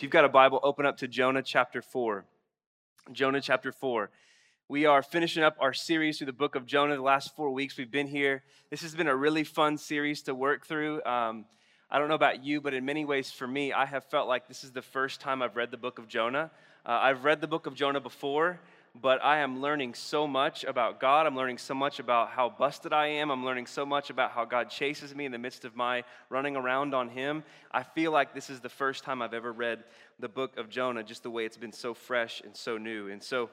If you've got a Bible, open up to Jonah chapter 4. Jonah chapter 4. We are finishing up our series through the book of Jonah. The last four weeks we've been here. This has been a really fun series to work through. Um, I don't know about you, but in many ways for me, I have felt like this is the first time I've read the book of Jonah. Uh, I've read the book of Jonah before, but I am learning so much about God. I'm learning so much about how busted I am. I'm learning so much about how God chases me in the midst of my running around on Him. I feel like this is the first time I've ever read the book of Jonah, just the way it's been so fresh and so new. And so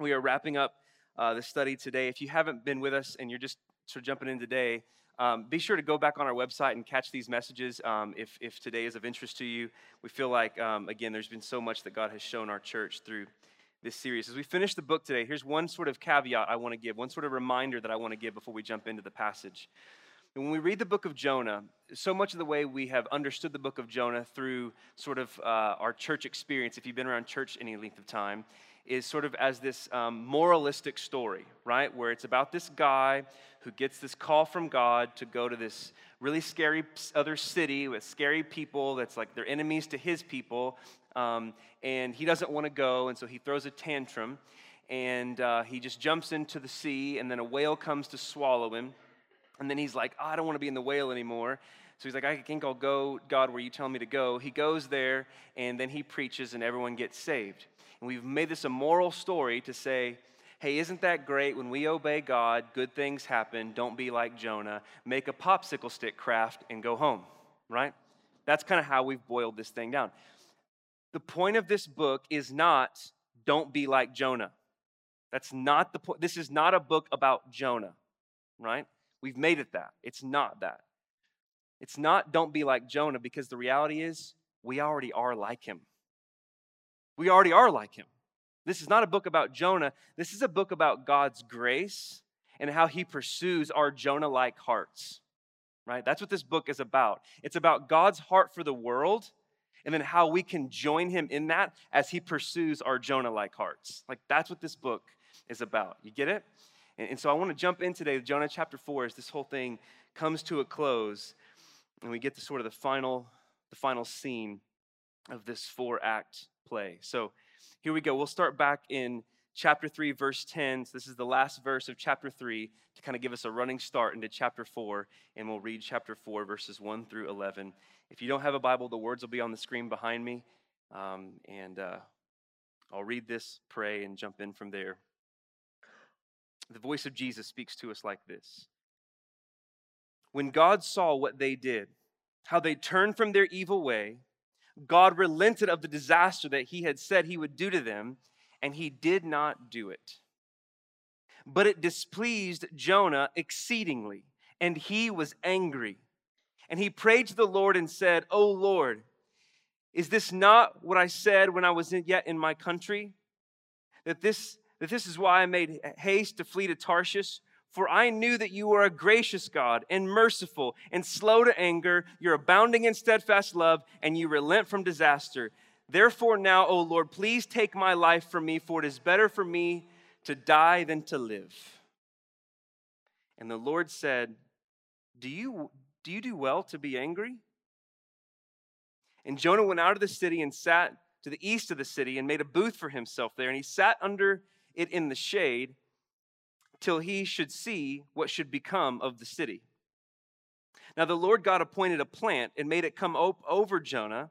we are wrapping up uh, the study today. If you haven't been with us and you're just sort of jumping in today, um, be sure to go back on our website and catch these messages um, if, if today is of interest to you. We feel like, um, again, there's been so much that God has shown our church through this series. As we finish the book today, here's one sort of caveat I want to give, one sort of reminder that I want to give before we jump into the passage. And when we read the book of Jonah, so much of the way we have understood the book of Jonah through sort of uh, our church experience, if you've been around church any length of time, is sort of as this um, moralistic story, right? Where it's about this guy who gets this call from God to go to this really scary other city with scary people that's like they're enemies to his people. Um, and he doesn't want to go, and so he throws a tantrum and uh, he just jumps into the sea, and then a whale comes to swallow him. And then he's like, oh, I don't want to be in the whale anymore. So he's like, I think I'll go, God, where you tell me to go. He goes there, and then he preaches, and everyone gets saved. And we've made this a moral story to say, hey, isn't that great? When we obey God, good things happen. Don't be like Jonah. Make a popsicle stick craft and go home, right? That's kind of how we've boiled this thing down. The point of this book is not don't be like Jonah. That's not the point. This is not a book about Jonah, right? We've made it that. It's not that. It's not don't be like Jonah because the reality is we already are like him. We already are like him. This is not a book about Jonah. This is a book about God's grace and how he pursues our Jonah like hearts, right? That's what this book is about. It's about God's heart for the world and then how we can join him in that as he pursues our Jonah like hearts. Like, that's what this book is about. You get it? And, and so I want to jump in today, Jonah chapter 4, as this whole thing comes to a close and we get to sort of the final, the final scene of this four act play. So here we go. We'll start back in chapter 3, verse 10. So this is the last verse of chapter 3 to kind of give us a running start into chapter 4. And we'll read chapter 4, verses 1 through 11. If you don't have a Bible, the words will be on the screen behind me. Um, and uh, I'll read this, pray, and jump in from there. The voice of Jesus speaks to us like this When God saw what they did, how they turned from their evil way, God relented of the disaster that he had said he would do to them, and he did not do it. But it displeased Jonah exceedingly, and he was angry. And he prayed to the Lord and said, O Lord, is this not what I said when I was yet in my country? That this, that this is why I made haste to flee to Tarshish? For I knew that you are a gracious God and merciful and slow to anger. You're abounding in steadfast love and you relent from disaster. Therefore, now, O Lord, please take my life from me, for it is better for me to die than to live. And the Lord said, Do you, do you do well to be angry? And Jonah went out of the city and sat to the east of the city and made a booth for himself there. And he sat under it in the shade till he should see what should become of the city. Now the Lord God appointed a plant and made it come over Jonah,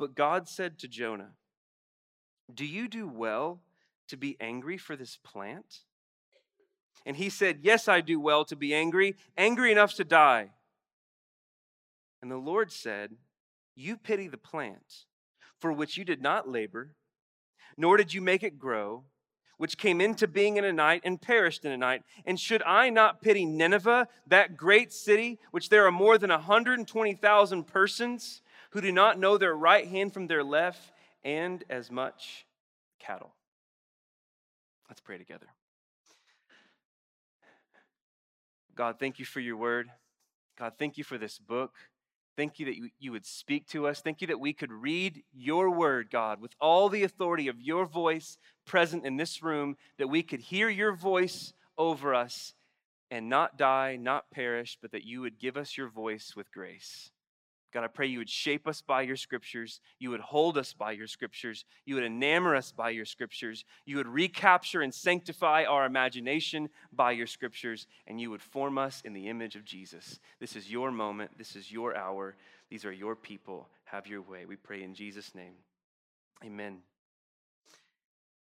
But God said to Jonah, Do you do well to be angry for this plant? And he said, Yes, I do well to be angry, angry enough to die. And the Lord said, You pity the plant for which you did not labor, nor did you make it grow which came into being in a night and perished in a night. And should I not pity Nineveh, that great city, which there are more than 120,000 persons, who do not know their right hand from their left, and as much cattle. Let's pray together. God, thank you for your word. God, thank you for this book. Thank you that you, you would speak to us. Thank you that we could read your word, God, with all the authority of your voice present in this room, that we could hear your voice over us and not die, not perish, but that you would give us your voice with grace. God, I pray you would shape us by your scriptures. You would hold us by your scriptures. You would enamor us by your scriptures. You would recapture and sanctify our imagination by your scriptures. And you would form us in the image of Jesus. This is your moment. This is your hour. These are your people. Have your way. We pray in Jesus' name. Amen.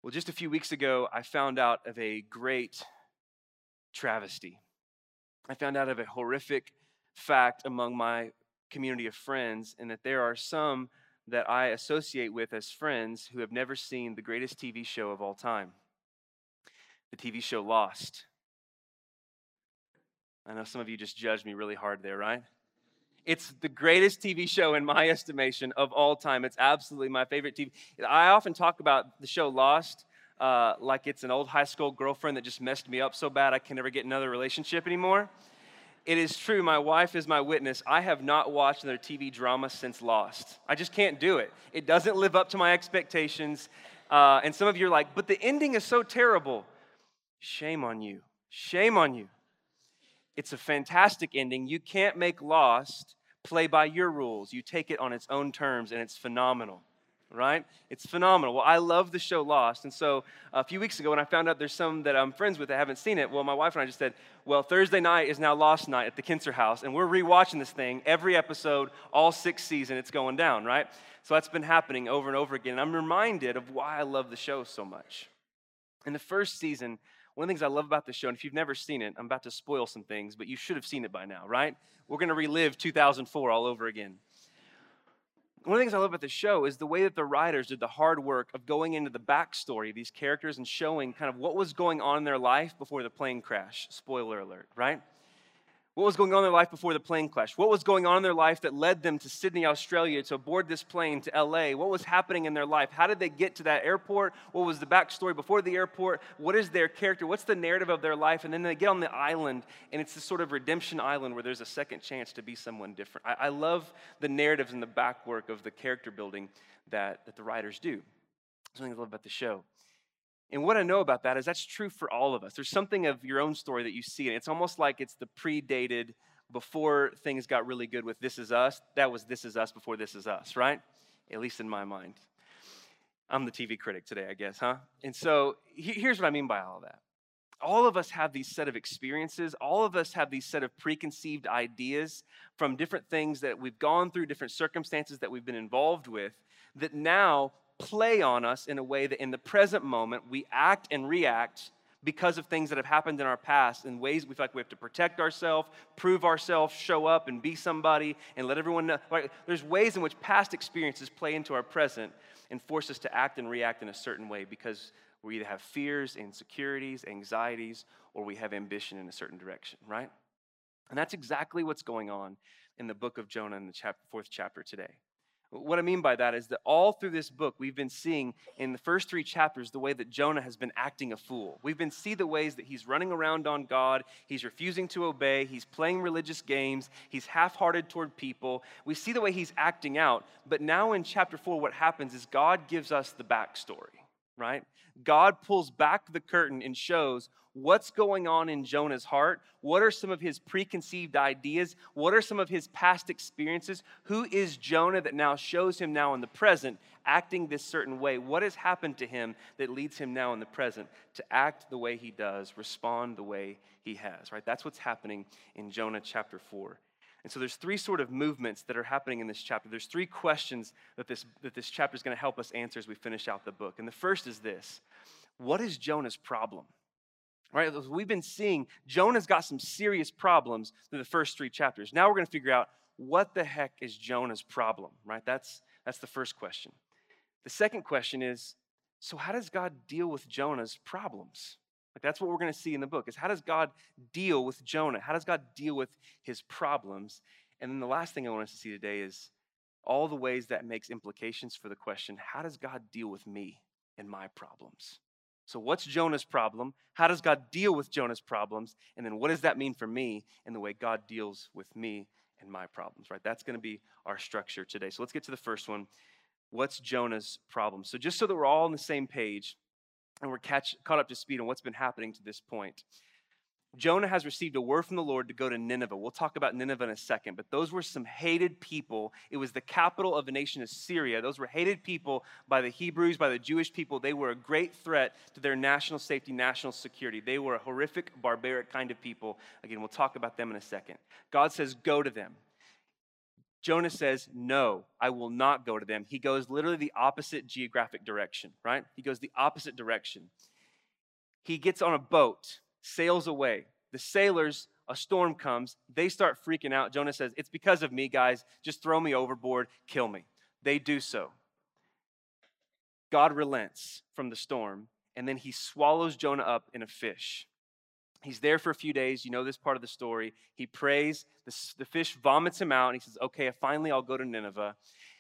Well, just a few weeks ago, I found out of a great travesty. I found out of a horrific fact among my community of friends, and that there are some that I associate with as friends who have never seen the greatest TV show of all time the TV show Lost. I know some of you just judged me really hard there, right? It's the greatest TV show in my estimation of all time. It's absolutely my favorite TV. I often talk about the show Lost uh, like it's an old high school girlfriend that just messed me up so bad I can never get another relationship anymore. It is true, my wife is my witness. I have not watched another TV drama since Lost. I just can't do it. It doesn't live up to my expectations. Uh, and some of you are like, but the ending is so terrible. Shame on you. Shame on you. It's a fantastic ending. You can't make Lost play by your rules. You take it on its own terms, and it's phenomenal right? It's phenomenal. Well, I love the show Lost. And so a few weeks ago, when I found out there's some that I'm friends with that haven't seen it, well, my wife and I just said, well, Thursday night is now Lost night at the Kincer house, and we're rewatching this thing every episode, all six season, it's going down, right? So that's been happening over and over again. And I'm reminded of why I love the show so much. In the first season, one of the things I love about the show, and if you've never seen it, I'm about to spoil some things, but you should have seen it by now, right? We're going to relive 2004 all over again one of the things I love about the show is the way that the writers did the hard work of going into the backstory of these characters and showing kind of what was going on in their life before the plane crash. Spoiler alert, right? What was going on in their life before the plane crash? What was going on in their life that led them to Sydney, Australia, to board this plane to LA? What was happening in their life? How did they get to that airport? What was the backstory before the airport? What is their character? What's the narrative of their life? And then they get on the island, and it's this sort of redemption island where there's a second chance to be someone different. I, I love the narratives and the backwork of the character building that, that the writers do. Something I love about the show. And what I know about that is that's true for all of us. There's something of your own story that you see, and it's almost like it's the predated before things got really good with This Is Us. That was This Is Us before This Is Us, right? At least in my mind. I'm the TV critic today, I guess, huh? And so here's what I mean by all of that. All of us have these set of experiences. All of us have these set of preconceived ideas from different things that we've gone through, different circumstances that we've been involved with, that now play on us in a way that in the present moment we act and react because of things that have happened in our past in ways we feel like we have to protect ourselves, prove ourselves, show up and be somebody, and let everyone know. Like, there's ways in which past experiences play into our present and force us to act and react in a certain way because we either have fears, insecurities, anxieties, or we have ambition in a certain direction, right? And that's exactly what's going on in the book of Jonah in the fourth chapter today. What I mean by that is that all through this book, we've been seeing in the first three chapters the way that Jonah has been acting a fool. We've been see the ways that he's running around on God, he's refusing to obey, he's playing religious games, he's half-hearted toward people. We see the way he's acting out. But now in chapter four, what happens is God gives us the backstory, right? God pulls back the curtain and shows what's going on in Jonah's heart. What are some of his preconceived ideas? What are some of his past experiences? Who is Jonah that now shows him now in the present acting this certain way? What has happened to him that leads him now in the present to act the way he does, respond the way he has, right? That's what's happening in Jonah chapter 4. And so there's three sort of movements that are happening in this chapter. There's three questions that this, that this chapter is going to help us answer as we finish out the book. And the first is this What is Jonah's problem? Right? As we've been seeing, Jonah's got some serious problems through the first three chapters. Now we're going to figure out what the heck is Jonah's problem, right? That's, that's the first question. The second question is so, how does God deal with Jonah's problems? Like that's what we're going to see in the book is how does God deal with Jonah? How does God deal with his problems? And then the last thing I want us to see today is all the ways that makes implications for the question how does God deal with me and my problems? So, what's Jonah's problem? How does God deal with Jonah's problems? And then, what does that mean for me and the way God deals with me and my problems, right? That's going to be our structure today. So, let's get to the first one. What's Jonah's problem? So, just so that we're all on the same page and we're catch, caught up to speed on what's been happening to this point, Jonah has received a word from the Lord to go to Nineveh. We'll talk about Nineveh in a second, but those were some hated people. It was the capital of the nation of Syria. Those were hated people by the Hebrews, by the Jewish people. They were a great threat to their national safety, national security. They were a horrific, barbaric kind of people. Again, we'll talk about them in a second. God says, Go to them. Jonah says, No, I will not go to them. He goes literally the opposite geographic direction, right? He goes the opposite direction. He gets on a boat sails away. The sailors, a storm comes. They start freaking out. Jonah says, It's because of me, guys. Just throw me overboard, kill me. They do so. God relents from the storm, and then he swallows Jonah up in a fish. He's there for a few days. You know this part of the story. He prays. The, the fish vomits him out, and he says, Okay, finally I'll go to Nineveh.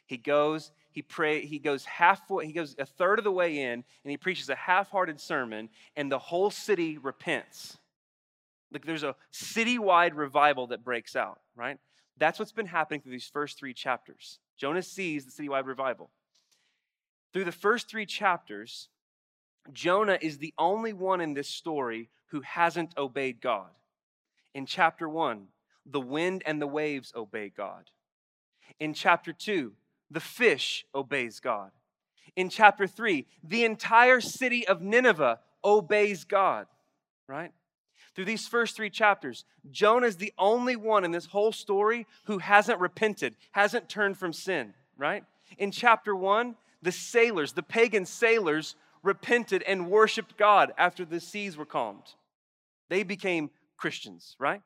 He goes, he pray, he goes half he goes a third of the way in, and he preaches a half-hearted sermon, and the whole city repents. Like there's a citywide revival that breaks out, right? That's what's been happening through these first three chapters. Jonah sees the citywide revival. Through the first three chapters, Jonah is the only one in this story who hasn't obeyed God. In chapter one, the wind and the waves obey God. In chapter two, the fish obeys God. In chapter 3, the entire city of Nineveh obeys God, right? Through these first three chapters, Jonah is the only one in this whole story who hasn't repented, hasn't turned from sin, right? In chapter 1, the sailors, the pagan sailors, repented and worshiped God after the seas were calmed. They became Christians, right?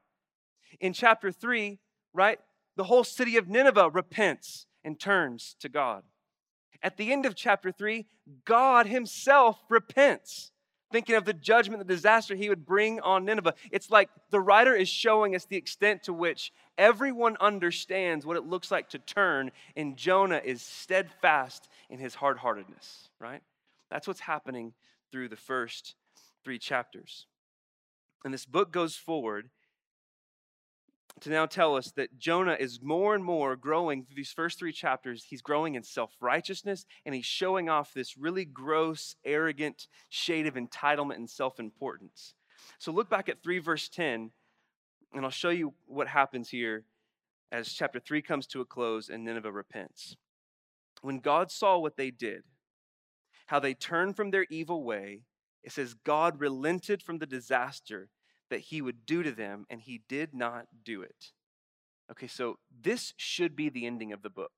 In chapter 3, right, the whole city of Nineveh repents and turns to God. At the end of chapter 3, God himself repents, thinking of the judgment, the disaster he would bring on Nineveh. It's like the writer is showing us the extent to which everyone understands what it looks like to turn, and Jonah is steadfast in his hard heartedness, right? That's what's happening through the first three chapters. And this book goes forward to now tell us that Jonah is more and more growing through these first three chapters. He's growing in self righteousness and he's showing off this really gross, arrogant shade of entitlement and self importance. So look back at 3 verse 10, and I'll show you what happens here as chapter 3 comes to a close and Nineveh repents. When God saw what they did, how they turned from their evil way, it says God relented from the disaster that he would do to them, and he did not do it. Okay, so this should be the ending of the book.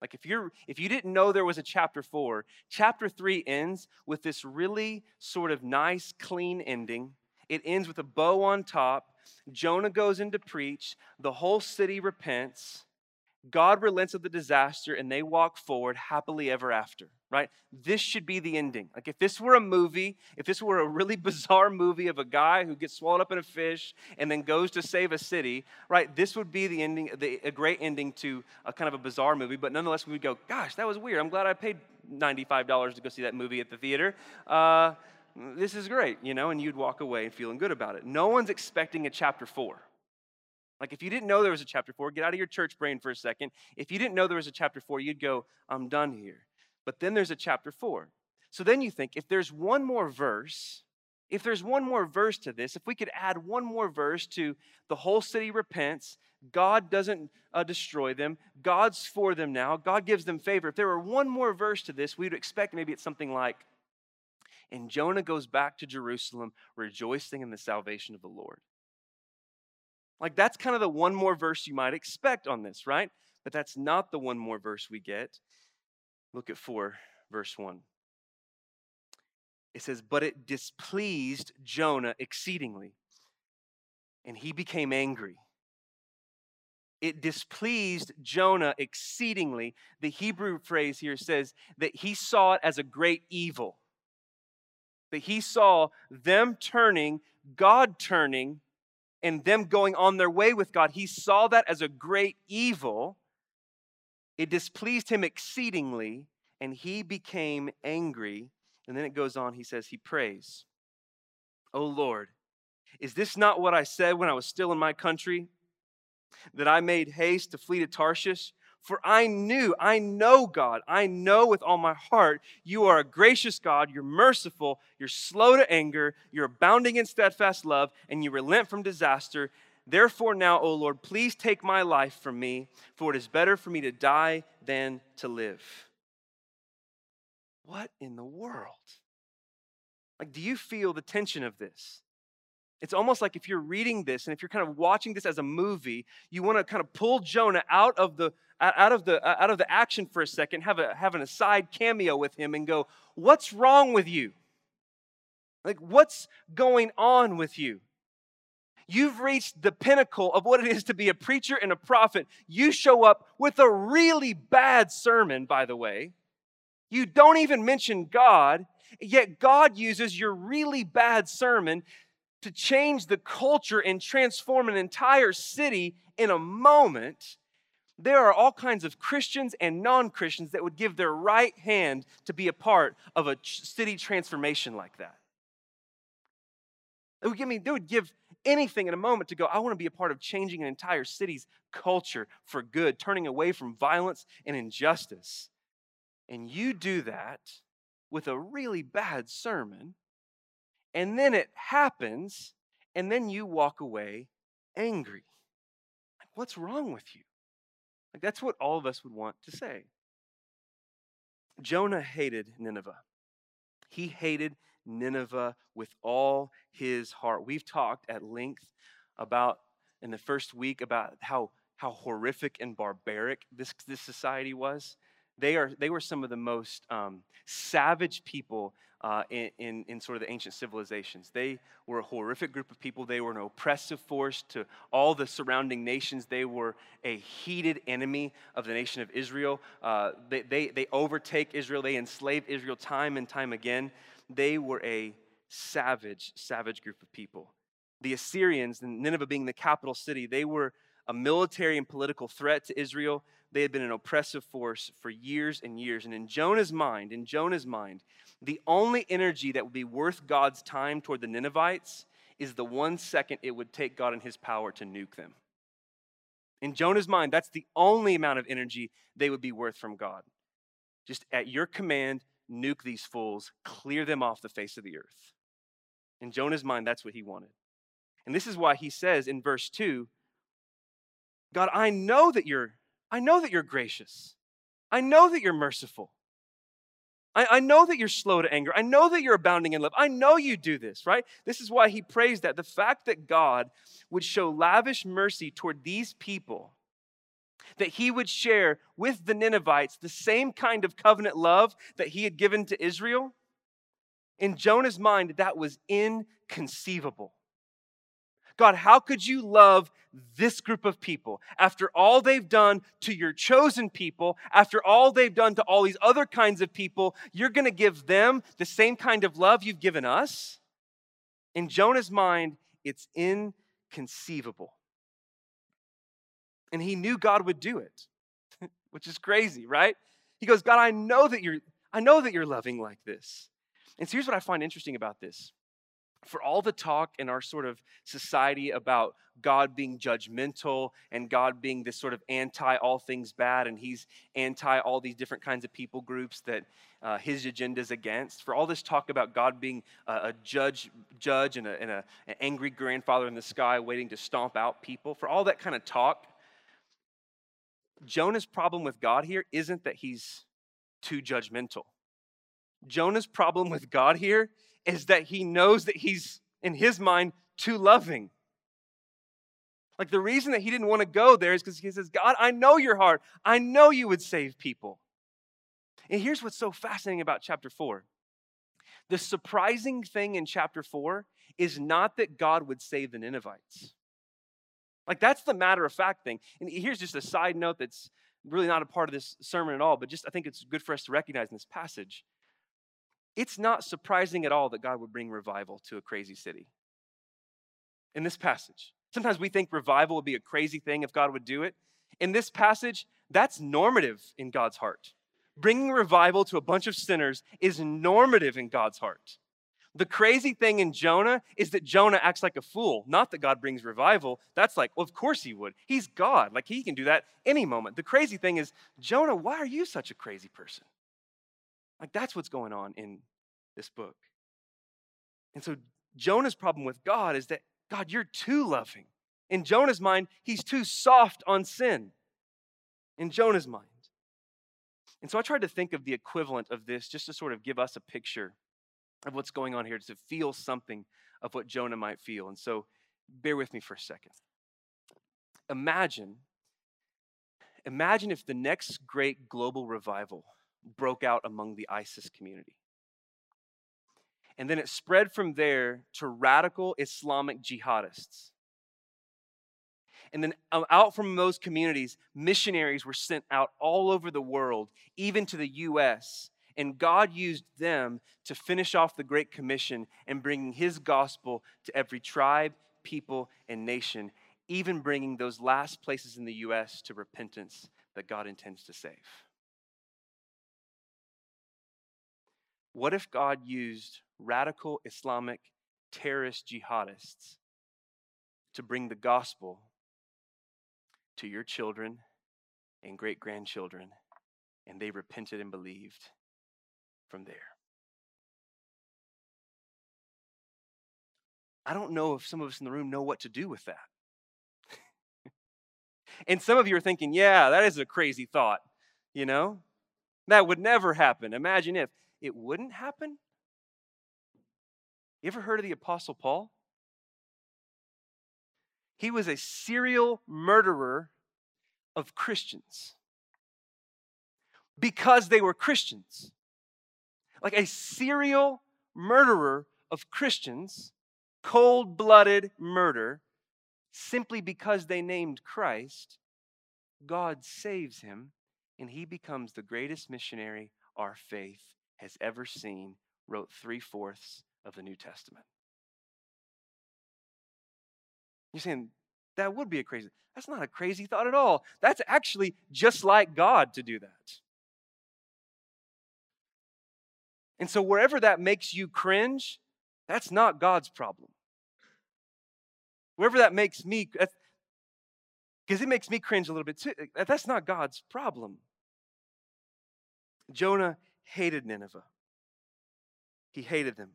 Like if you're if you didn't know there was a chapter 4, chapter 3 ends with this really sort of nice clean ending. It ends with a bow on top. Jonah goes in to preach, the whole city repents, God relents of the disaster and they walk forward happily ever after, right? This should be the ending. Like if this were a movie, if this were a really bizarre movie of a guy who gets swallowed up in a fish and then goes to save a city, right? This would be the ending, the, a great ending to a kind of a bizarre movie, but nonetheless we would go, gosh, that was weird. I'm glad I paid $95 to go see that movie at the theater. Uh, this is great, you know, and you'd walk away feeling good about it. No one's expecting a chapter four. Like if you didn't know there was a chapter four, get out of your church brain for a second. If you didn't know there was a chapter four, you'd go, I'm done here. But then there's a chapter four. So then you think, if there's one more verse, if there's one more verse to this, if we could add one more verse to the whole city repents, God doesn't uh, destroy them, God's for them now, God gives them favor. If there were one more verse to this, we'd expect maybe it's something like, and Jonah goes back to Jerusalem rejoicing in the salvation of the Lord. Like, that's kind of the one more verse you might expect on this, right? But that's not the one more verse we get. Look at 4, verse 1. It says, But it displeased Jonah exceedingly, and he became angry. It displeased Jonah exceedingly. The Hebrew phrase here says that he saw it as a great evil. That he saw them turning, God turning, and them going on their way with God, he saw that as a great evil. It displeased him exceedingly, and he became angry. And then it goes on, he says, he prays, O Lord, is this not what I said when I was still in my country? That I made haste to flee to Tarshish? For I knew, I know, God, I know with all my heart, you are a gracious God, you're merciful, you're slow to anger, you're abounding in steadfast love, and you relent from disaster. Therefore, now, O Lord, please take my life from me, for it is better for me to die than to live. What in the world? Like, do you feel the tension of this? It's almost like if you're reading this and if you're kind of watching this as a movie, you want to kind of pull Jonah out of the out of the out of the action for a second, have a have an aside cameo with him and go, "What's wrong with you? Like what's going on with you?" You've reached the pinnacle of what it is to be a preacher and a prophet. You show up with a really bad sermon, by the way. You don't even mention God, yet God uses your really bad sermon to change the culture and transform an entire city in a moment. There are all kinds of Christians and non Christians that would give their right hand to be a part of a city transformation like that. They would give me, they would give anything in a moment to go, I want to be a part of changing an entire city's culture for good, turning away from violence and injustice. And you do that with a really bad sermon, and then it happens, and then you walk away angry. What's wrong with you? Like, that's what all of us would want to say. Jonah hated Nineveh. He hated Nineveh with all his heart. We've talked at length about in the first week about how, how horrific and barbaric this, this society was. They, are, they were some of the most um, savage people uh, in, in, in, sort of the ancient civilizations. They were a horrific group of people. They were an oppressive force to all the surrounding nations. They were a heated enemy of the nation of Israel. Uh, they, they, they overtake Israel, they enslave Israel time and time again they were a savage, savage group of people. The Assyrians, Nineveh being the capital city, they were a military and political threat to Israel. They had been an oppressive force for years and years. And in Jonah's mind, in Jonah's mind, the only energy that would be worth God's time toward the Ninevites is the one second it would take God and his power to nuke them. In Jonah's mind, that's the only amount of energy they would be worth from God. Just at your command, nuke these fools, clear them off the face of the earth. In Jonah's mind, that's what he wanted. And this is why he says in verse 2 God, I know that you're, I know that you're gracious. I know that you're merciful. I, I, know that you're slow to anger. I know that you're abounding in love. I know you do this, right? This is why he prays that. The fact that God would show lavish mercy toward these people that he would share with the Ninevites the same kind of covenant love that he had given to Israel? In Jonah's mind, that was inconceivable. God, how could you love this group of people after all they've done to your chosen people, after all they've done to all these other kinds of people? You're going to give them the same kind of love you've given us? In Jonah's mind, it's inconceivable. And he knew God would do it, which is crazy, right? He goes, God, I know that you're, I know that you're loving like this. And so here's what I find interesting about this. For all the talk in our sort of society about God being judgmental and God being this sort of anti all things bad, and he's anti all these different kinds of people groups that uh, his agenda is against. For all this talk about God being a, a judge, judge and, a, and a, an angry grandfather in the sky waiting to stomp out people, for all that kind of talk, Jonah's problem with God here isn't that he's too judgmental. Jonah's problem with God here is that he knows that he's, in his mind, too loving. Like the reason that he didn't want to go there is because he says, God, I know your heart. I know you would save people. And here's what's so fascinating about chapter four the surprising thing in chapter four is not that God would save the Ninevites. Like that's the matter of fact thing. And here's just a side note that's really not a part of this sermon at all, but just I think it's good for us to recognize in this passage. It's not surprising at all that God would bring revival to a crazy city. In this passage, sometimes we think revival would be a crazy thing if God would do it. In this passage, that's normative in God's heart. Bringing revival to a bunch of sinners is normative in God's heart. The crazy thing in Jonah is that Jonah acts like a fool. Not that God brings revival. That's like, well, of course he would. He's God. Like he can do that any moment. The crazy thing is, Jonah, why are you such a crazy person? Like that's what's going on in this book. And so Jonah's problem with God is that, God, you're too loving. In Jonah's mind, he's too soft on sin. In Jonah's mind. And so I tried to think of the equivalent of this just to sort of give us a picture of what's going on here, to feel something of what Jonah might feel. And so bear with me for a second. Imagine, imagine if the next great global revival broke out among the ISIS community. And then it spread from there to radical Islamic jihadists. And then um, out from those communities, missionaries were sent out all over the world, even to the U.S. And God used them to finish off the Great Commission and bringing His gospel to every tribe, people, and nation, even bringing those last places in the U.S. to repentance that God intends to save. What if God used radical Islamic terrorist jihadists to bring the gospel to your children and great grandchildren, and they repented and believed from there. I don't know if some of us in the room know what to do with that. and some of you are thinking, yeah, that is a crazy thought, you know? That would never happen. Imagine if it wouldn't happen. You ever heard of the Apostle Paul? He was a serial murderer of Christians because they were Christians. Like a serial murderer of Christians, cold blooded murder, simply because they named Christ, God saves him and he becomes the greatest missionary our faith has ever seen, wrote three fourths of the New Testament. You're saying that would be a crazy. That's not a crazy thought at all. That's actually just like God to do that. And so wherever that makes you cringe, that's not God's problem. Wherever that makes me, because it makes me cringe a little bit too, that's not God's problem. Jonah hated Nineveh. He hated them.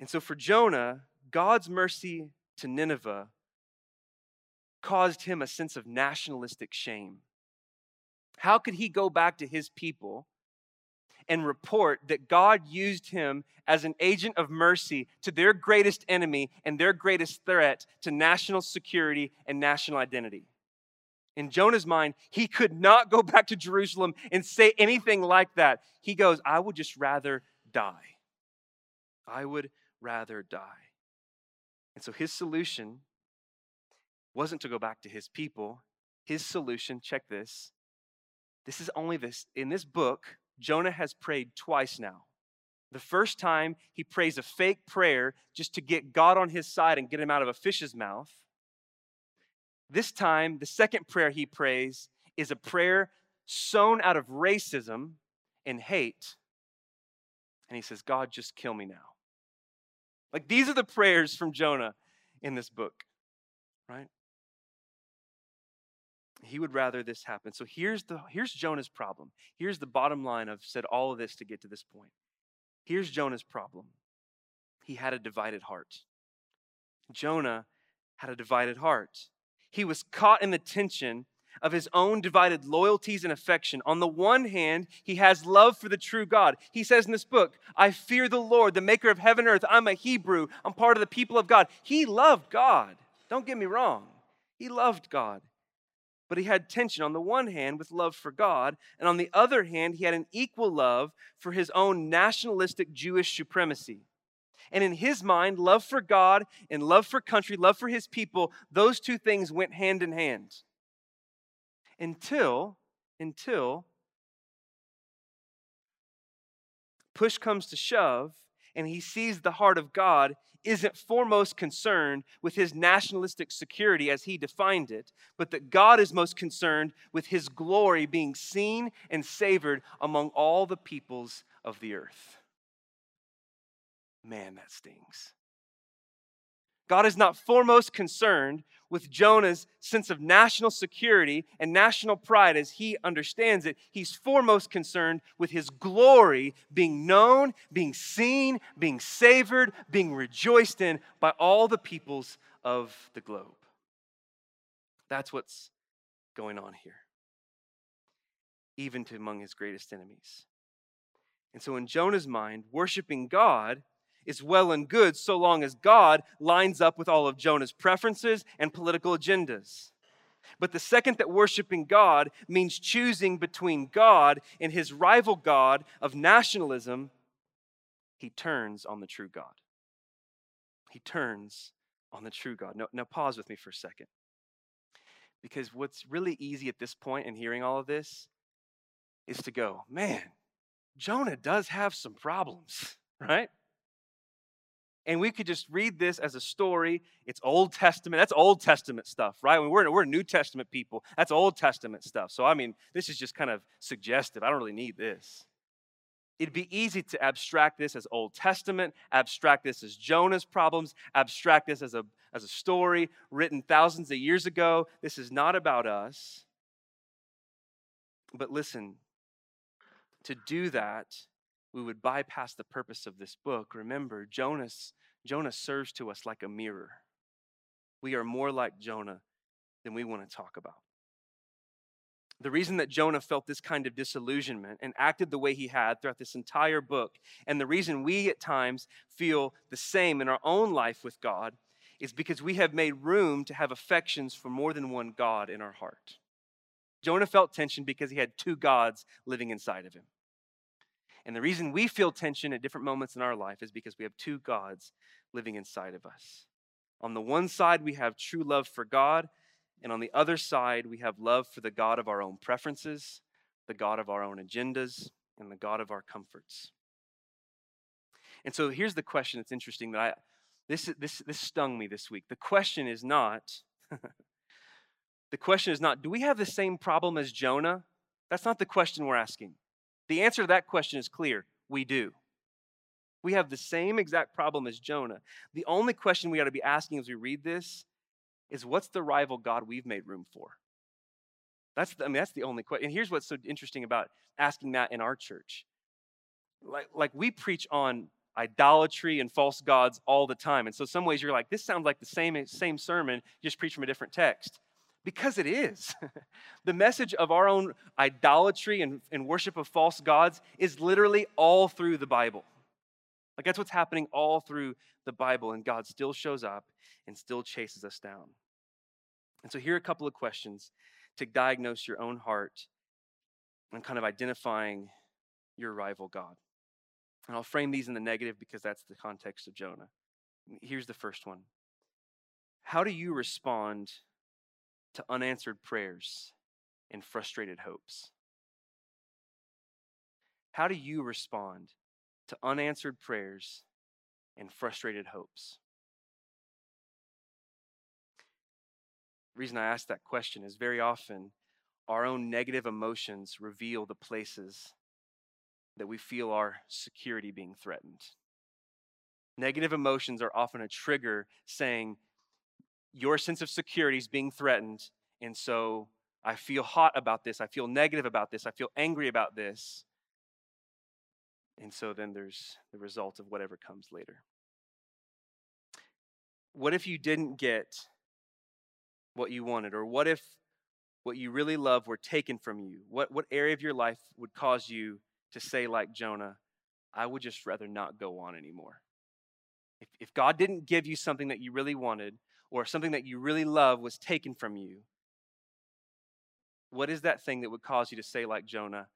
And so for Jonah, God's mercy to Nineveh caused him a sense of nationalistic shame. How could he go back to his people and report that God used him as an agent of mercy to their greatest enemy and their greatest threat to national security and national identity? In Jonah's mind, he could not go back to Jerusalem and say anything like that. He goes, I would just rather die. I would rather die. And so his solution wasn't to go back to his people. His solution, check this. This is only this. In this book, Jonah has prayed twice now. The first time, he prays a fake prayer just to get God on his side and get him out of a fish's mouth. This time, the second prayer he prays is a prayer sown out of racism and hate. And he says, God, just kill me now. Like these are the prayers from Jonah in this book, right? He would rather this happen. So here's the here's Jonah's problem. Here's the bottom line. I've said all of this to get to this point. Here's Jonah's problem. He had a divided heart. Jonah had a divided heart. He was caught in the tension of his own divided loyalties and affection. On the one hand, he has love for the true God. He says in this book, I fear the Lord, the maker of heaven and earth. I'm a Hebrew. I'm part of the people of God. He loved God. Don't get me wrong. He loved God. But he had tension on the one hand with love for God, and on the other hand, he had an equal love for his own nationalistic Jewish supremacy. And in his mind, love for God and love for country, love for his people, those two things went hand in hand until, until push comes to shove and he sees the heart of God isn't foremost concerned with his nationalistic security as he defined it, but that God is most concerned with his glory being seen and savored among all the peoples of the earth. Man, that stings. God is not foremost concerned with Jonah's sense of national security and national pride as he understands it. He's foremost concerned with his glory being known, being seen, being savored, being rejoiced in by all the peoples of the globe. That's what's going on here, even to among his greatest enemies. And so, in Jonah's mind, worshiping God is well and good so long as God lines up with all of Jonah's preferences and political agendas. But the second that worshiping God means choosing between God and his rival God of nationalism, he turns on the true God. He turns on the true God. Now, now pause with me for a second. Because what's really easy at this point in hearing all of this is to go, man, Jonah does have some problems, right? And we could just read this as a story. It's Old Testament. That's Old Testament stuff, right? I mean, we're, we're New Testament people. That's Old Testament stuff. So, I mean, this is just kind of suggestive. I don't really need this. It'd be easy to abstract this as Old Testament, abstract this as Jonah's problems, abstract this as a, as a story written thousands of years ago. This is not about us. But listen, to do that we would bypass the purpose of this book. Remember, Jonas, Jonah serves to us like a mirror. We are more like Jonah than we want to talk about. The reason that Jonah felt this kind of disillusionment and acted the way he had throughout this entire book, and the reason we at times feel the same in our own life with God, is because we have made room to have affections for more than one God in our heart. Jonah felt tension because he had two gods living inside of him. And the reason we feel tension at different moments in our life is because we have two gods living inside of us. On the one side, we have true love for God, and on the other side, we have love for the God of our own preferences, the God of our own agendas, and the God of our comforts. And so here's the question that's interesting that I this this this stung me this week. The question is not the question is not do we have the same problem as Jonah? That's not the question we're asking. The answer to that question is clear we do. We have the same exact problem as Jonah. The only question we ought to be asking as we read this is what's the rival God we've made room for? That's the, I mean, that's the only question. And here's what's so interesting about asking that in our church. Like, like we preach on idolatry and false gods all the time. And so some ways you're like, this sounds like the same, same sermon, just preach from a different text. Because it is. the message of our own idolatry and, and worship of false gods is literally all through the Bible. Like that's what's happening all through the Bible, and God still shows up and still chases us down. And so, here are a couple of questions to diagnose your own heart and kind of identifying your rival God. And I'll frame these in the negative because that's the context of Jonah. Here's the first one How do you respond to unanswered prayers and frustrated hopes? How do you respond to unanswered prayers and frustrated hopes? The reason I ask that question is very often our own negative emotions reveal the places that we feel our security being threatened. Negative emotions are often a trigger saying, your sense of security is being threatened. And so I feel hot about this. I feel negative about this. I feel angry about this. And so then there's the result of whatever comes later. What if you didn't get what you wanted? Or what if what you really love were taken from you? What, what area of your life would cause you to say, like Jonah, I would just rather not go on anymore? If, if God didn't give you something that you really wanted, or something that you really love was taken from you, what is that thing that would cause you to say, like Jonah,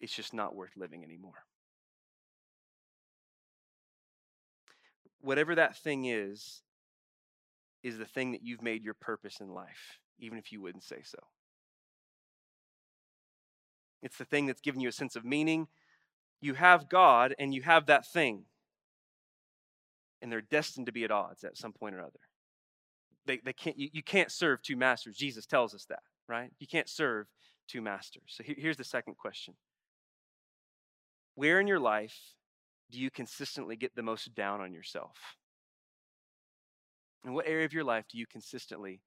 it's just not worth living anymore? Whatever that thing is, is the thing that you've made your purpose in life, even if you wouldn't say so. It's the thing that's given you a sense of meaning. You have God and you have that thing. and they're destined to be at odds at some point or other. They, they can't, you, you can't serve two masters. Jesus tells us that, right? You can't serve two masters. So here's the second question Where in your life do you consistently get the most down on yourself? In what area of your life do you consistently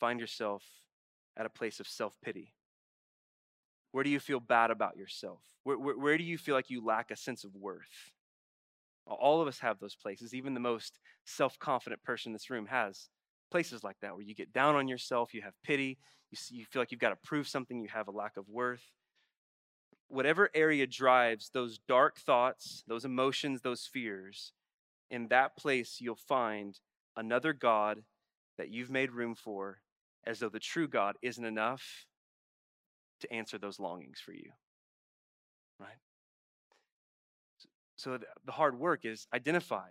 find yourself at a place of self pity? Where do you feel bad about yourself? Where, where, where, do you feel like you lack a sense of worth? All of us have those places. Even the most self confident person in this room has places like that where you get down on yourself, you have pity, you, see, you feel like you've got to prove something, you have a lack of worth. Whatever area drives those dark thoughts, those emotions, those fears, in that place you'll find another God that you've made room for, as though the true God isn't enough to answer those longings for you. Right? So the hard work is identify.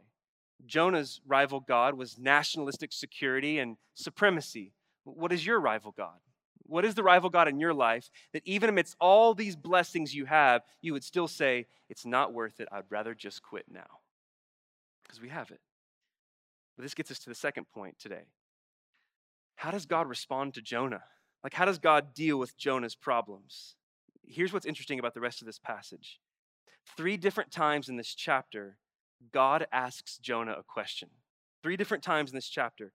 Jonah's rival God was nationalistic security and supremacy. What is your rival God? What is the rival God in your life that even amidst all these blessings you have, you would still say, it's not worth it. I'd rather just quit now? Because we have it. But this gets us to the second point today. How does God respond to Jonah? Like, how does God deal with Jonah's problems? Here's what's interesting about the rest of this passage. Three different times in this chapter, God asks Jonah a question. Three different times in this chapter.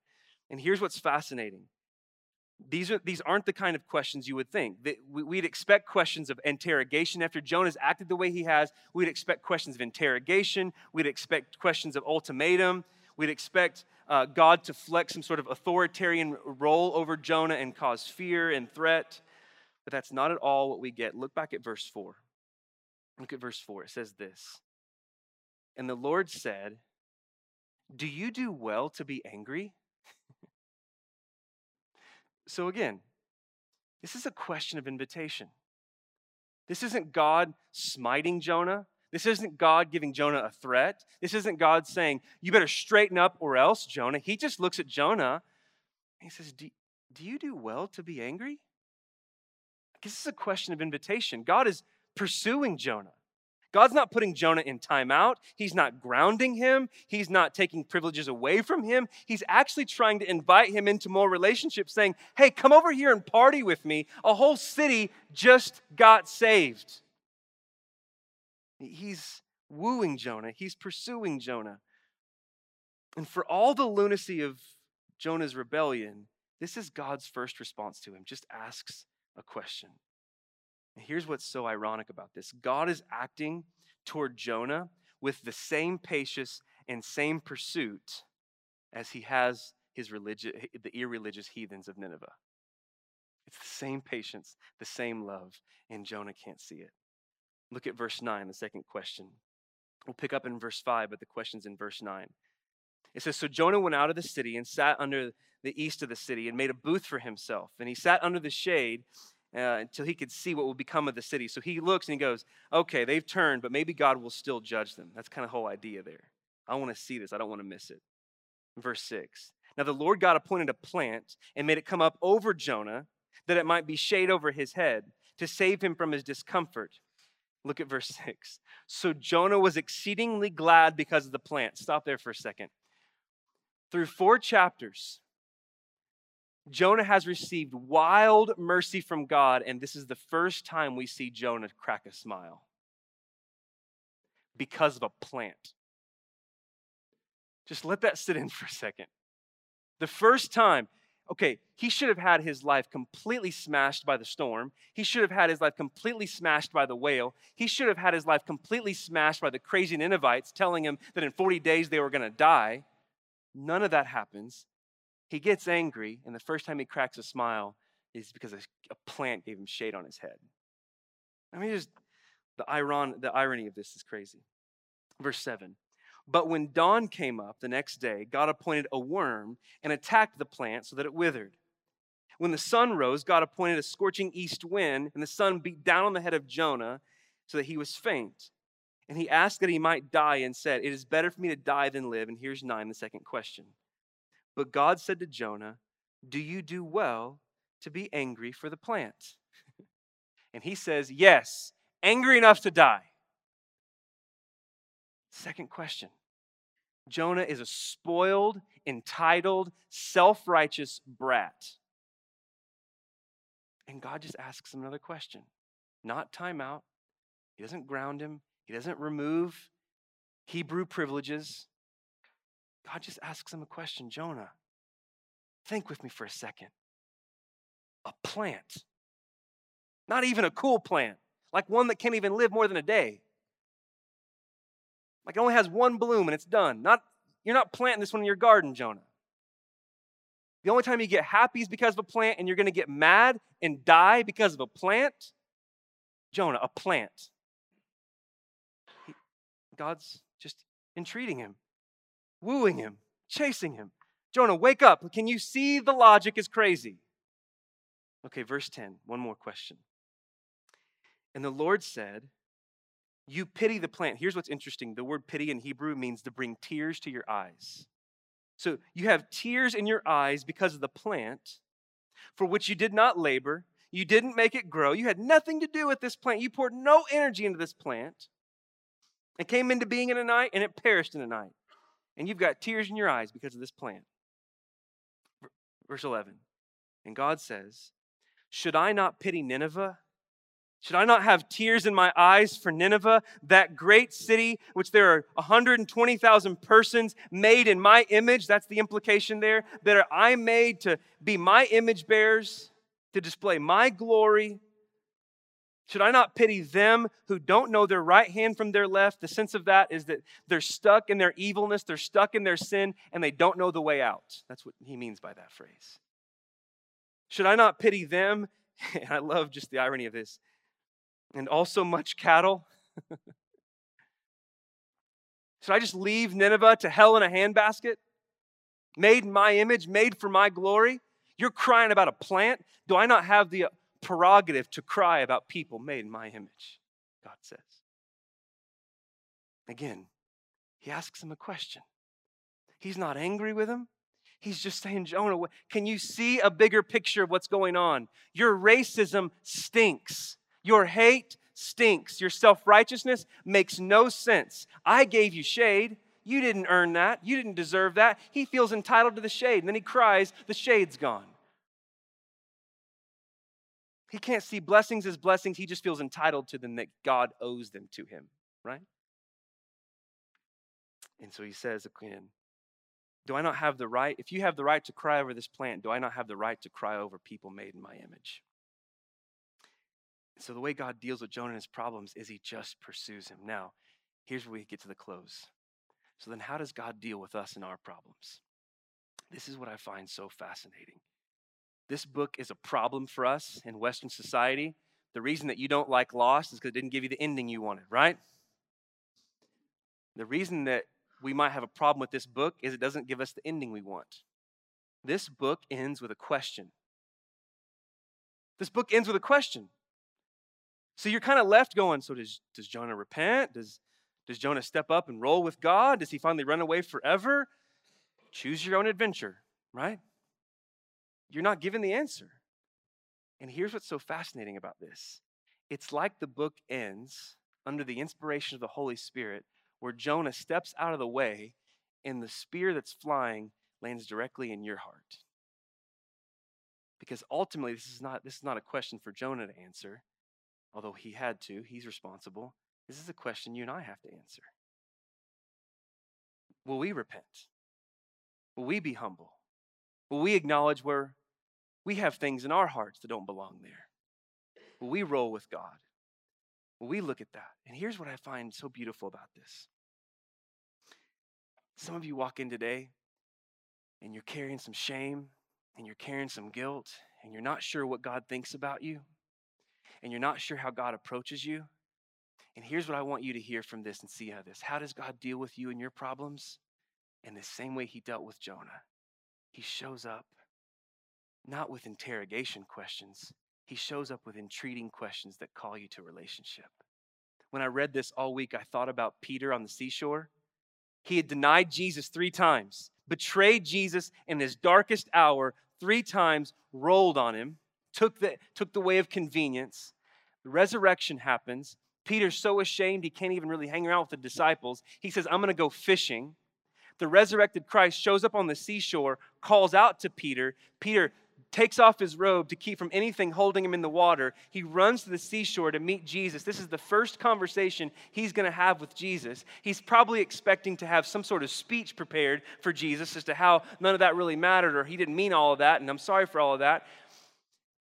And here's what's fascinating. These, are, these aren't the kind of questions you would think. We'd expect questions of interrogation. After Jonah's acted the way he has, we'd expect questions of interrogation. We'd expect questions of ultimatum. We'd expect uh, God to flex some sort of authoritarian role over Jonah and cause fear and threat. But that's not at all what we get. Look back at verse 4. Look at verse 4. It says this And the Lord said, Do you do well to be angry? so again, this is a question of invitation. This isn't God smiting Jonah. This isn't God giving Jonah a threat. This isn't God saying, You better straighten up or else, Jonah. He just looks at Jonah and he says, Do, do you do well to be angry? This is a question of invitation. God is pursuing Jonah. God's not putting Jonah in timeout. He's not grounding him. He's not taking privileges away from him. He's actually trying to invite him into more relationships, saying, Hey, come over here and party with me. A whole city just got saved. He's wooing Jonah, he's pursuing Jonah. And for all the lunacy of Jonah's rebellion, this is God's first response to him. Just asks a question. Here's what's so ironic about this God is acting toward Jonah with the same patience and same pursuit as he has his religious, the irreligious heathens of Nineveh. It's the same patience, the same love, and Jonah can't see it. Look at verse 9, the second question. We'll pick up in verse 5, but the question's in verse 9. It says So Jonah went out of the city and sat under the east of the city and made a booth for himself. And he sat under the shade uh, until he could see what would become of the city. So he looks and he goes, Okay, they've turned, but maybe God will still judge them. That's kind of the whole idea there. I want to see this, I don't want to miss it. Verse 6. Now the Lord God appointed a plant and made it come up over Jonah that it might be shade over his head to save him from his discomfort. Look at verse 6. So Jonah was exceedingly glad because of the plant. Stop there for a second. Through four chapters, Jonah has received wild mercy from God, and this is the first time we see Jonah crack a smile because of a plant. Just let that sit in for a second. The first time okay, he should have had his life completely smashed by the storm. He should have had his life completely smashed by the whale. He should have had his life completely smashed by the crazy Ninevites telling him that in 40 days they were going to die. None of that happens. He gets angry, and the first time he cracks a smile is because a plant gave him shade on his head. I mean, just the, iron, the irony of this is crazy. Verse 7 but when dawn came up the next day, God appointed a worm and attacked the plant so that it withered. When the sun rose, God appointed a scorching east wind, and the sun beat down on the head of Jonah so that he was faint. And he asked that he might die and said, It is better for me to die than live. And here's nine, the second question. But God said to Jonah, Do you do well to be angry for the plant? and he says, Yes, angry enough to die. Second question Jonah is a spoiled, entitled, self righteous brat. And God just asks him another question. Not timeout. He doesn't ground him, he doesn't remove Hebrew privileges. God just asks him a question Jonah, think with me for a second. A plant, not even a cool plant, like one that can't even live more than a day. Like it only has one bloom and it's done. Not, you're not planting this one in your garden, Jonah. The only time you get happy is because of a plant, and you're going to get mad and die because of a plant. Jonah, a plant. He, God's just entreating him, wooing him, chasing him. Jonah, wake up. Can you see the logic is crazy? Okay, verse 10, one more question. And the Lord said, You pity the plant. Here's what's interesting the word pity in Hebrew means to bring tears to your eyes. So you have tears in your eyes because of the plant for which you did not labor. You didn't make it grow. You had nothing to do with this plant. You poured no energy into this plant. It came into being in a night and it perished in a night. And you've got tears in your eyes because of this plant. Verse 11. And God says, Should I not pity Nineveh? Should I not have tears in my eyes for Nineveh, that great city, which there are 120,000 persons made in my image? That's the implication there. That are I made to be my image bearers, to display my glory. Should I not pity them who don't know their right hand from their left? The sense of that is that they're stuck in their evilness, they're stuck in their sin, and they don't know the way out. That's what he means by that phrase. Should I not pity them? And I love just the irony of this and also much cattle? Should I just leave Nineveh to hell in a handbasket? Made in my image, made for my glory? You're crying about a plant? Do I not have the prerogative to cry about people made in my image? God says. Again, he asks him a question. He's not angry with him. He's just saying, Jonah, can you see a bigger picture of what's going on? Your racism stinks. Your hate stinks. Your self righteousness makes no sense. I gave you shade. You didn't earn that. You didn't deserve that. He feels entitled to the shade. And then he cries, The shade's gone. He can't see blessings as blessings. He just feels entitled to them that God owes them to him, right? And so he says again, Do I not have the right? If you have the right to cry over this plant, do I not have the right to cry over people made in my image? So the way God deals with Jonah and his problems is he just pursues him. Now, here's where we get to the close. So then how does God deal with us and our problems? This is what I find so fascinating. This book is a problem for us in Western society. The reason that you don't like Lost is because it didn't give you the ending you wanted, right? The reason that we might have a problem with this book is it doesn't give us the ending we want. This book ends with a question. This book ends with a question. So you're kind of left going, so does, does Jonah repent? Does, does Jonah step up and roll with God? Does he finally run away forever? Choose your own adventure, right? You're not given the answer. And here's what's so fascinating about this it's like the book ends under the inspiration of the Holy Spirit, where Jonah steps out of the way and the spear that's flying lands directly in your heart. Because ultimately, this is not, this is not a question for Jonah to answer although he had to, he's responsible. This is a question you and I have to answer. Will we repent? Will we be humble? Will we acknowledge where we have things in our hearts that don't belong there? We roll with God? We look at that? And here's what I find so beautiful about this. Some of you walk in today and you're carrying some shame and you're carrying some guilt and you're not sure what God thinks about you and you're not sure how God approaches you, and here's what I want you to hear from this and see how this. How does God deal with you and your problems? In the same way he dealt with Jonah. He shows up not with interrogation questions, he shows up with entreating questions that call you to relationship. When I read this all week, I thought about Peter on the seashore. He had denied Jesus three times, betrayed Jesus in his darkest hour, three times, rolled on him took the, took the way of convenience. The resurrection happens. Peter's so ashamed he can't even really hang around with the disciples. He says, I'm going to go fishing. the resurrected Christ shows up on the seashore, calls out to Peter. Peter takes off his robe to keep from anything holding him in the water. He runs to the seashore to meet Jesus. This is the first conversation he's going to have with Jesus. He's probably expecting to have some sort of speech prepared for Jesus as to how none of that really mattered or he didn't mean all of that and I'm sorry for all of that.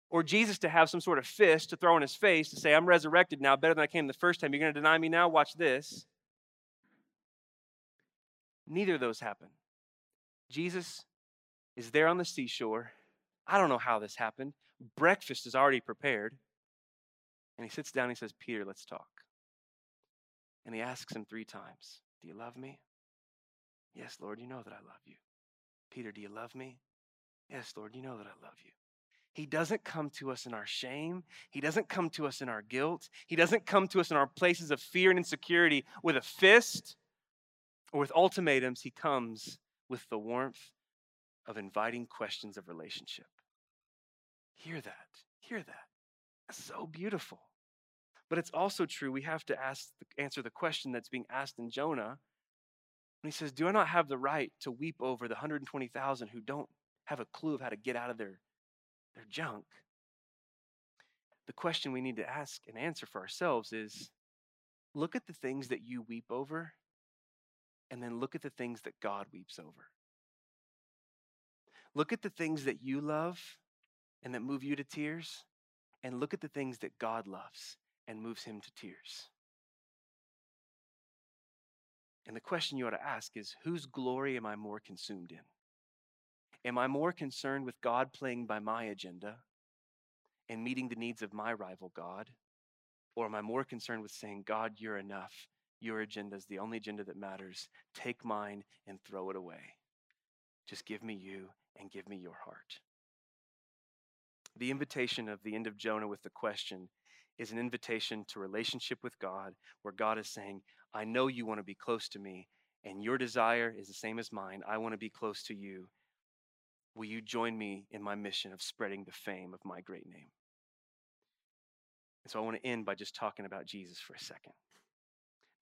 Or Jesus to have some sort of fist to throw in his face to say, I'm resurrected now, better than I came the first time. You're going to deny me now? Watch this. Neither of those happen. Jesus is there on the seashore I don't know how this happened. Breakfast is already prepared. And he sits down and he says, Peter, let's talk. And he asks him three times, Do you love me? Yes, Lord, you know that I love you. Peter, do you love me? Yes, Lord, you know that I love you. He doesn't come to us in our shame. He doesn't come to us in our guilt. He doesn't come to us in our places of fear and insecurity with a fist or with ultimatums. He comes with the warmth of inviting questions of relationship. Hear that. Hear that. That's so beautiful. But it's also true, we have to ask, answer the question that's being asked in Jonah. When he says, Do I not have the right to weep over the 120,000 who don't have a clue of how to get out of their, their junk? The question we need to ask and answer for ourselves is look at the things that you weep over, and then look at the things that God weeps over. Look at the things that you love and that move you to tears, and look at the things that God loves and moves him to tears. And the question you ought to ask is whose glory am I more consumed in? Am I more concerned with God playing by my agenda and meeting the needs of my rival God? Or am I more concerned with saying, God, you're enough. Your agenda is the only agenda that matters. Take mine and throw it away. Just give me you and give me your heart. The invitation of the end of Jonah with the question is an invitation to relationship with God, where God is saying, I know you want to be close to me, and your desire is the same as mine. I want to be close to you. Will you join me in my mission of spreading the fame of my great name? And so I want to end by just talking about Jesus for a second.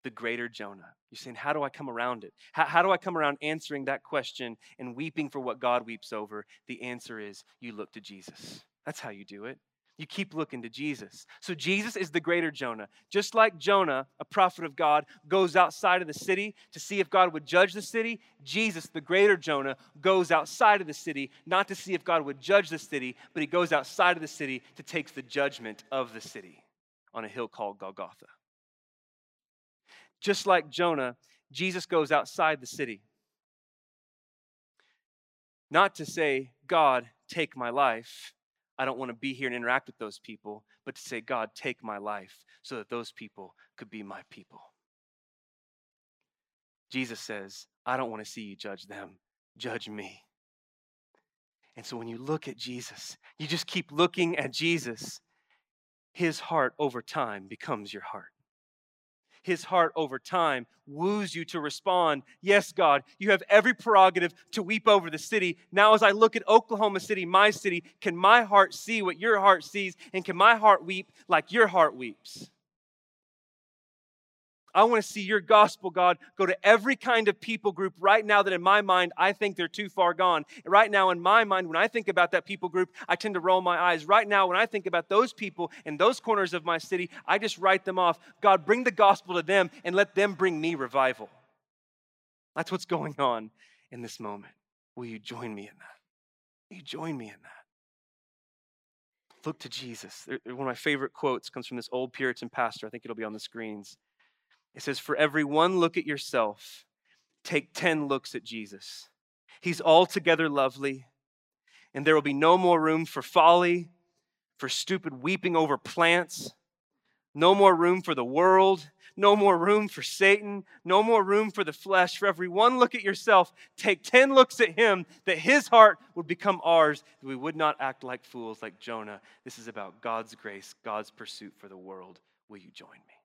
The greater Jonah. You're saying, how do I come around it? How, how do I come around answering that question and weeping for what God weeps over? The answer is you look to Jesus. That's how you do it. You keep looking to Jesus. So Jesus is the greater Jonah. Just like Jonah, a prophet of God, goes outside of the city to see if God would judge the city, Jesus, the greater Jonah, goes outside of the city not to see if God would judge the city, but he goes outside of the city to take the judgment of the city on a hill called Golgotha. Just like Jonah, Jesus goes outside the city. Not to say, God, take my life I don't want to be here and interact with those people, but to say, God, take my life so that those people could be my people. Jesus says, I don't want to see you judge them, judge me. And so when you look at Jesus, you just keep looking at Jesus, his heart over time becomes your heart his heart over time woos you to respond, Yes, God, you have every prerogative to weep over the city. Now, as I look at Oklahoma City, my city, can my heart see what your heart sees? And can my heart weep like your heart weeps? I want to see your gospel, God, go to every kind of people group right now that in my mind I think they're too far gone. Right now, in my mind, when I think about that people group, I tend to roll my eyes. Right now, when I think about those people in those corners of my city, I just write them off. God, bring the gospel to them and let them bring me revival. That's what's going on in this moment. Will you join me in that? Will you join me in that? Look to Jesus. One of my favorite quotes comes from this old Puritan pastor. I think it'll be on the screens. It says, For every one look at yourself, take 10 looks at Jesus. He's altogether lovely, and there will be no more room for folly, for stupid weeping over plants, no more room for the world, no more room for Satan, no more room for the flesh. For every one look at yourself, take 10 looks at him, that his heart would become ours, that we would not act like fools like Jonah. This is about God's grace, God's pursuit for the world. Will you join me?